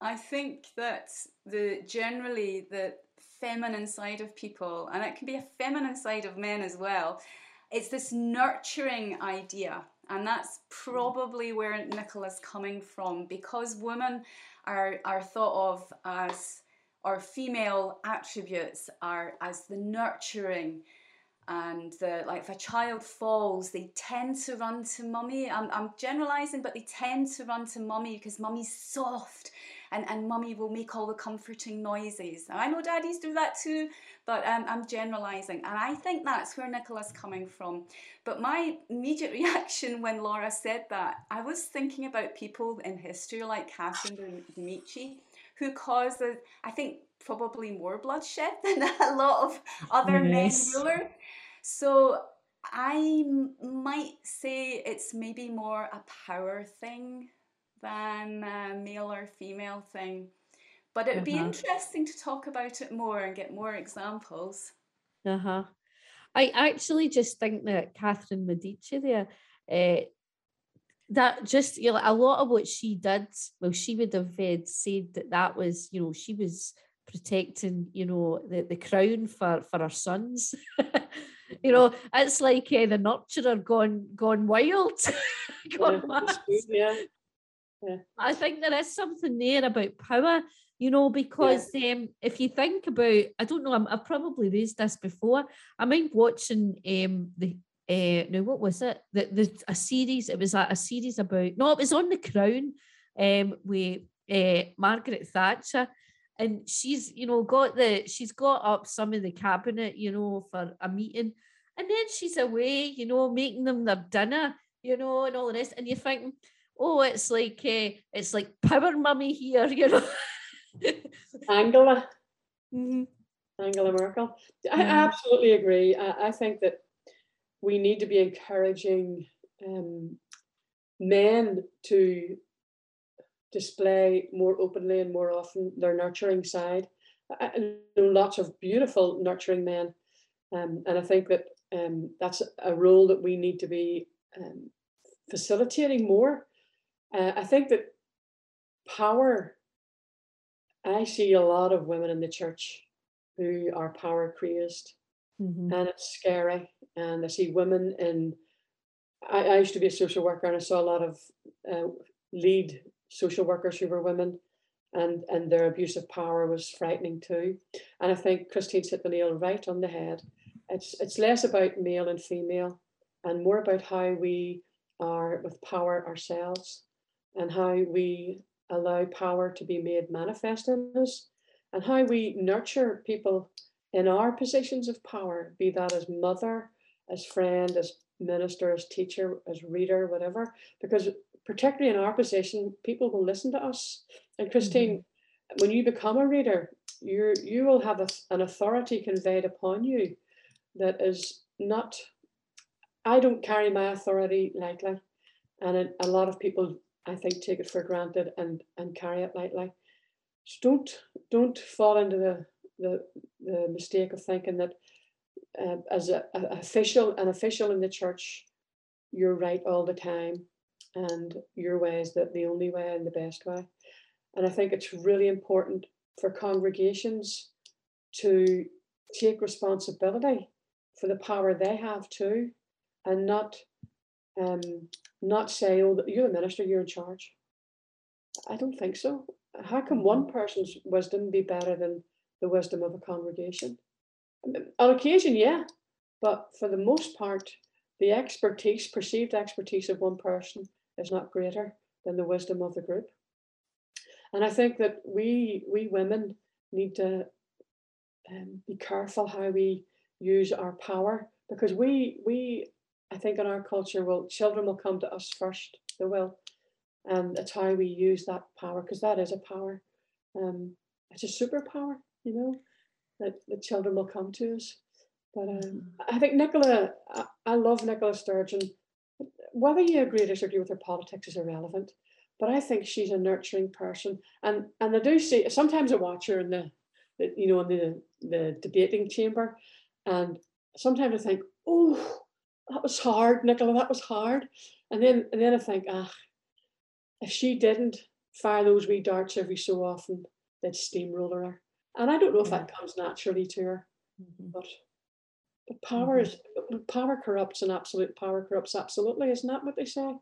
I think that the generally the feminine side of people, and it can be a feminine side of men as well, it's this nurturing idea. And that's probably where Nicola's coming from because women are, are thought of as, or female attributes are as the nurturing and the, like if a child falls they tend to run to mummy I'm, I'm generalizing but they tend to run to mummy because mummy's soft and, and mummy will make all the comforting noises. Now, I know daddies do that too, but um, I'm generalizing. And I think that's where Nicola's coming from. But my immediate [LAUGHS] reaction when Laura said that, I was thinking about people in history like Catherine de Medici, who caused, I think, probably more bloodshed [LAUGHS] than a lot of other yes. men rulers. So I might say it's maybe more a power thing than a male or female thing. But it'd uh-huh. be interesting to talk about it more and get more examples. Uh huh. I actually just think that Catherine Medici there, uh, that just you know a lot of what she did. Well, she would have uh, said that that was you know she was protecting you know the, the crown for for her sons. [LAUGHS] you know, it's like uh, the nurturer gone gone wild. [LAUGHS] gone yeah, yeah. I think there is something there about power, you know, because yeah. um, if you think about, I don't know, i have probably raised this before. I mind watching um, the uh, now what was it? The, the a series. It was a, a series about no, it was on the Crown, um, with uh, Margaret Thatcher, and she's you know got the she's got up some of the cabinet, you know, for a meeting, and then she's away, you know, making them their dinner, you know, and all the rest, and you think oh, it's like uh, it's like power mummy here, [LAUGHS] you know. Angela. Mm-hmm. Angela Merkel. I mm-hmm. absolutely agree. I, I, think that we need to be encouraging um, men to display more openly and more often their nurturing side. I know lots of beautiful nurturing men, um, and I think that um, that's a role that we need to be um, facilitating more uh, I think that power, I see a lot of women in the church who are power crazed, mm-hmm. and it's scary. And I see women in, I, I, used to be a social worker and I saw a lot of uh, lead social workers who were women. And, and their abuse of power was frightening too. And I think Christine hit the nail right on the head. It's it's less about male and female and more about how we are with power ourselves and how we allow power to be made manifest in us and how we nurture people in our positions of power, be that as mother, as friend, as minister, as teacher, as reader, whatever, because particularly in our position, people will listen to us. And Christine, mm-hmm. when you become a reader, you you will have a, an authority conveyed upon you that is not. I don't carry my authority lightly. and it, a lot of people, I think, take it for granted and and carry it lightly. Don't don't fall into the the, the mistake of thinking that uh, as a, a official an official in the church, you're right all the time, and your way is the, the only way and the best way. And I think it's really important for congregations to take responsibility for the power they have too, and not um, not say, "Oh, you're a minister, you're in charge." I don't think so. How can one mm-hmm. person's wisdom be better than the wisdom of a congregation? On occasion, yeah, but for the most part, the expertise, perceived expertise of one person, is not greater than the wisdom of the group. And I think that we we women need to um, be careful how we use our power because we we I think in our culture will children will come to us first they will and it's how we use that power because that is a power um it's a superpower you know that the children will come to us but um, mm-hmm. I think Nicola I, I love Nicola Sturgeon whether you agree or disagree with her politics is irrelevant but I think she's a nurturing person and and I do see sometimes I watch her in the you know, in the, the debating chamber. And sometimes I think, oh, that was hard, Nicola, that was hard. And then and then I think, ah, if she didn't fire those wee darts every so often, they'd steamroller her. And I don't know if that comes naturally to her, mm-hmm. but but power mm-hmm. is power corrupts and absolute power corrupts absolutely, isn't that what they say?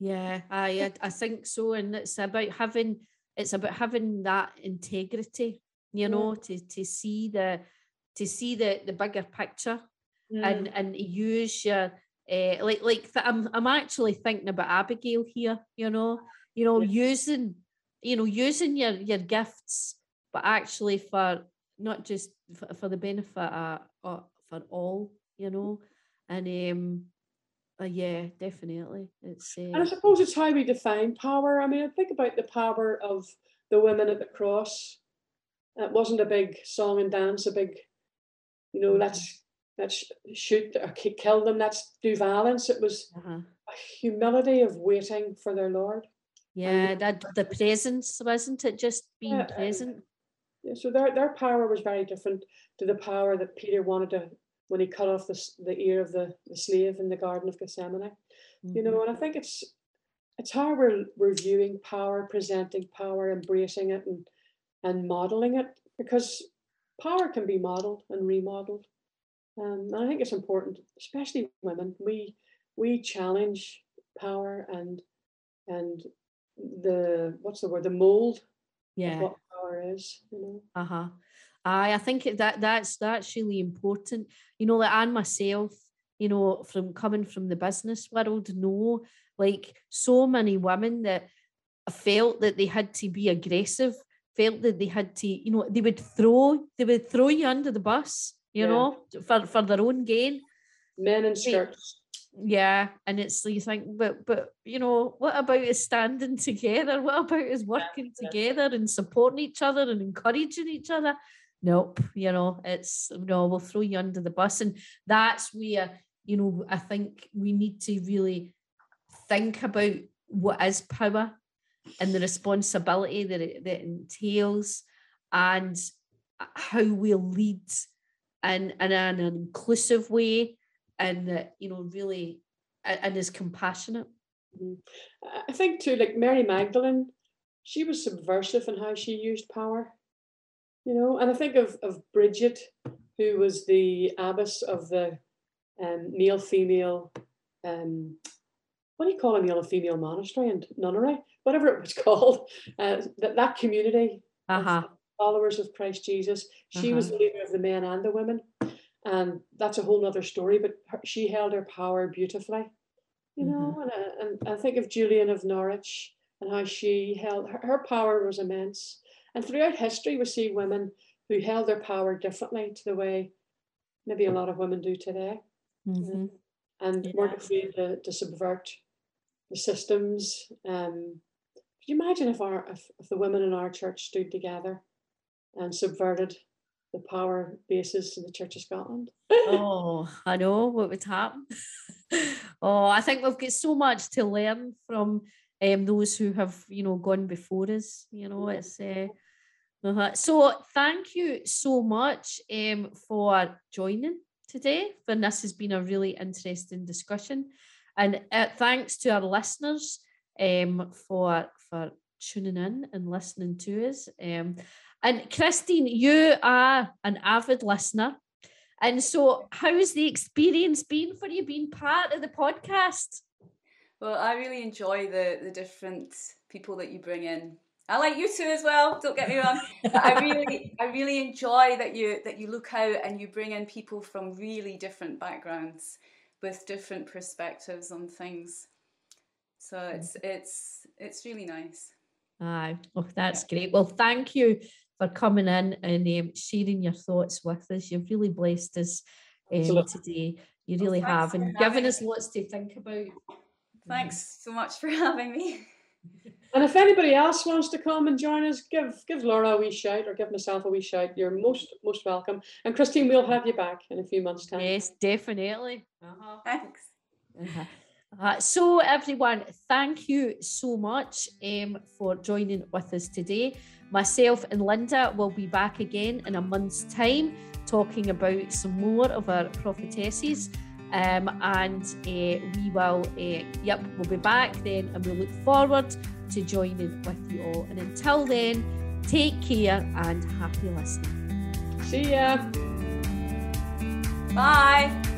Yeah, I I think so, and it's about having it's about having that integrity you know mm. to to see the to see the the bigger picture mm. and and use your uh, like like th- I'm I'm actually thinking about Abigail here you know you know yeah. using you know using your your gifts but actually for not just for, for the benefit of, uh, for all you know and um uh, yeah, definitely. It's uh, and I suppose it's how we define power. I mean, I think about the power of the women at the cross. It wasn't a big song and dance, a big, you know, let's let's shoot or kill them, let's do violence. It was uh-huh. a humility of waiting for their Lord. Yeah, and, that the presence wasn't it just being yeah, present. Yeah, so their their power was very different to the power that Peter wanted to when he cut off the, the ear of the, the slave in the Garden of Gethsemane. Mm-hmm. You know, mm-hmm. and I think it's it's how we're, we're viewing power, presenting power, embracing it, and and modeling it because power can be modeled and remodeled. Um, and I think it's important, especially women. We we challenge power and and the what's the word the mold yeah what power is you know uh-huh I, I think that that's that's really important. You know, like and myself, you know, from coming from the business world, know like so many women that felt that they had to be aggressive, felt that they had to, you know, they would throw, they would throw you under the bus, you yeah. know, for, for their own gain. Men in skirts. Yeah, and it's you think, but but you know, what about us standing [LAUGHS] together? What about us working yeah. together and supporting each other and encouraging each other? Nope, you know, it's no, we'll throw you under the bus, and that's where you know I think we need to really think about what is power and the responsibility that it, that entails and how we'll lead in, in an inclusive way and that you know really and is compassionate mm-hmm. i think too like mary magdalene she was subversive in how she used power you know and i think of, of bridget who was the abbess of the um, male female um, what do you call a male and female monastery and nunnery, whatever it was [LAUGHS] called, uh, that, that community uh-huh. Followers of Christ Jesus. She was the leader of the men and the women. And that's a whole other story, but her, she held her power beautifully, you know. Mm-hmm. And, uh, and I think of Julian of Norwich and how she held her, her power was immense. And throughout history, we see women who held their power differently to the way maybe a lot of women do today. Mm-hmm. And yeah. weren't afraid to, to subvert the systems. Um, could you imagine if our if, if the women in our church stood together and subverted the power bases in the Church of Scotland. oh, I know what would happen. [LAUGHS] oh, I think we've got so much to learn from um, those who have, you know, gone before us. You know, it's uh, uh-huh. so. Thank you so much um, for joining today. And this has been a really interesting discussion, and uh, thanks to our listeners um, for for tuning in and listening to us. Um, and Christine, you are an avid listener. And so, how's the experience been for you being part of the podcast? Well, I really enjoy the the different people that you bring in. I like you too as well. Don't get me wrong. I really, I really enjoy that you that you look out and you bring in people from really different backgrounds with different perspectives on things. So it's it's it's really nice. Aye, oh, that's yeah. great. Well, thank you for coming in and um, sharing your thoughts with us. You've really blessed us um, today. You really well, have, and given us lots to think about. Thanks so much for having me. [LAUGHS] And if anybody else wants to come and join us, give give Laura a wee shout or give myself a wee shout. You're most most welcome. And Christine, we'll have you back in a few months' time. Yes, definitely. Uh-huh. Thanks. Uh-huh. Uh, so, everyone, thank you so much um, for joining with us today. Myself and Linda will be back again in a month's time talking about some more of our prophetesses. Um, and uh, we will, uh, yep, we'll be back then and we'll look forward to joining with you all. And until then, take care and happy listening. See ya. Bye.